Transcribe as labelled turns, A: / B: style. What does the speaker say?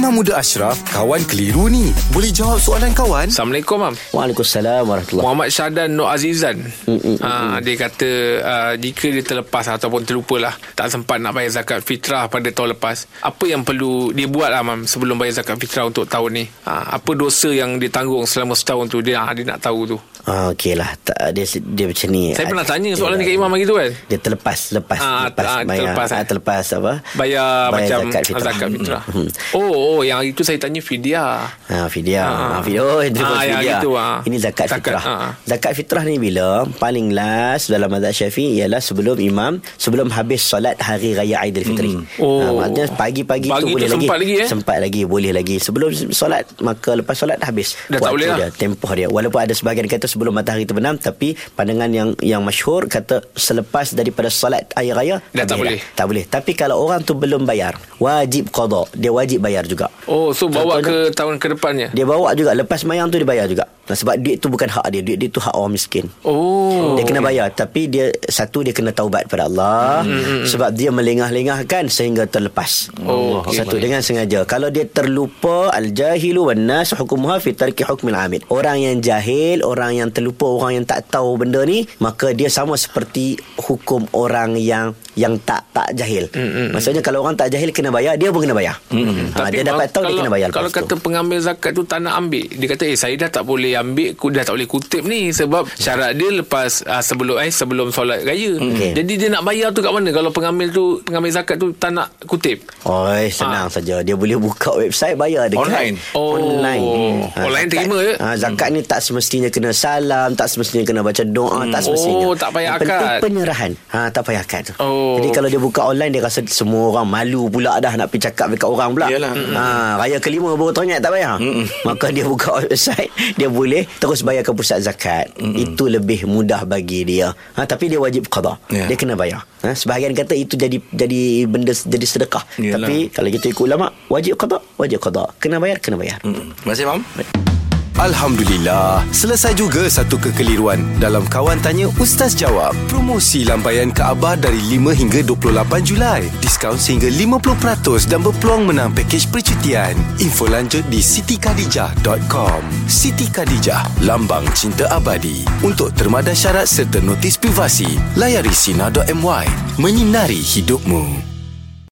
A: Imam Muda Ashraf, kawan keliru ni. Boleh jawab soalan kawan?
B: Assalamualaikum Mam.
C: Waalaikumsalam warahmatullahi
B: Muhammad Syahdan Nur Azizan. Ha, Dia kata uh, Jika dia terlepas Ataupun terlupa lah Tak sempat nak bayar zakat fitrah Pada tahun lepas Apa yang perlu Dia buat lah Mam Sebelum bayar zakat fitrah Untuk tahun ni? Ha, Apa dosa yang dia tanggung Selama setahun tu Dia, dia nak tahu tu?
C: Ah, okey lah tak, dia, dia macam ni.
B: Saya pernah tanya soalan ni kat Imam hari tu kan?
C: Dia terlepas Lepas
B: Ah,
C: Lepas
B: ah,
C: bayar,
B: terlepas,
C: ah,
B: eh.
C: Terlepas apa?
B: Bayar, macam
C: zakat fitrah.
B: Zakat fitrah.
C: Hmm.
B: Oh oh Yang hari tu saya tanya fidyah
C: Ha, fidyah.
B: Ah.
C: Ha, fidyah. Oh, itu
B: yang
C: fidyah.
B: itu, ah.
C: Ini zakat,
B: Zakat,
C: fitrah.
B: ah.
C: Zakat fitrah ni bila? Paling last dalam mazhab Syafi'i ialah sebelum imam, sebelum habis solat hari raya Aidilfitri.
B: Oh.
C: Ha, maknanya pagi-pagi
B: Pagi
C: tu
B: tu
C: boleh lagi.
B: sempat lagi, eh?
C: Sempat lagi, boleh lagi. Sebelum solat, maka lepas solat dah habis.
B: Dah tak boleh lah.
C: dia, tempoh dia. Walaupun ada sebahagian kata sebelum matahari terbenam, tapi pandangan yang yang masyhur kata selepas daripada solat hari raya
B: Dah tak boleh.
C: Tak boleh. Tapi kalau orang tu belum bayar, wajib qada. Dia wajib bayar juga.
B: Oh so bawa
C: Contohnya-
B: ke tahun ke depannya?
C: Dia bawa juga. Lepas mayang tu dia bayar juga Nah, Sebab duit tu bukan hak dia Duit dia tu hak orang miskin.
B: Oh.
C: Dia kena bayar Tapi dia Satu dia kena taubat pada Allah. Sebab dia melengah-lengahkan Sehingga terlepas.
B: Oh, okey.
C: Satu dengan sengaja. Kalau dia terlupa Al-jahilu wan nas Hukumuha fi tarki hukmil amid Orang yang jahil Orang yang terlupa Orang yang tak tahu benda ni Maka dia sama seperti Hukum orang yang Yang tak tak jahil. Maksudnya kalau orang tak jahil Kena bayar Dia pun kena bayar. Ha, Dia dapat tahu
B: kalau,
C: Dia kena bayar
B: Kalau kata
C: tu.
B: pengambil zakat tu tak nak ambil Dia kata eh saya dah tak boleh ambil ku Dah tak boleh kutip ni Sebab syarat dia lepas uh, Sebelum eh sebelum solat raya
C: Okey.
B: Jadi dia nak bayar tu kat mana Kalau pengambil tu Pengambil zakat tu tak nak kutip
C: Oi, senang
B: Ha.
C: saja. Dia boleh buka website bayar dekat
D: Online?
B: Oh.
C: Online.
B: Online
C: zakat,
B: terima je?
C: Ha, zakat ni tak semestinya kena salam, tak semestinya kena baca doa, tak semestinya.
B: Oh, tak payah
C: Yang penting
B: akad.
C: penyerahan. Ha, tak payah akad.
B: Oh.
C: Jadi kalau dia buka online dia rasa semua orang malu pula dah nak pergi cakap dekat orang pula.
D: Yalah.
C: Ha, raya kelima baru teringat tak payah. Maka dia buka website, dia boleh terus bayar ke pusat zakat. Itu lebih mudah bagi dia. Ha, tapi dia wajib qada.
D: Ya.
C: Dia kena bayar. Ha, sebahagian kata itu jadi jadi benda jadi sedekah.
D: Yalah.
C: Tapi kalau kita ikut ulama wajib qada, wajib qada. Kena bayar, kena bayar.
D: Hmm. Terima kasih, Mam.
A: Alhamdulillah, selesai juga satu kekeliruan dalam Kawan Tanya Ustaz Jawab. Promosi lampaian Kaabah dari 5 hingga 28 Julai. Diskaun sehingga 50% dan berpeluang menang pakej percutian. Info lanjut di sitikadijah.com. Siti Khadijah, lambang cinta abadi. Untuk termadah syarat serta notis privasi, layari sina.my. Menyinari hidupmu.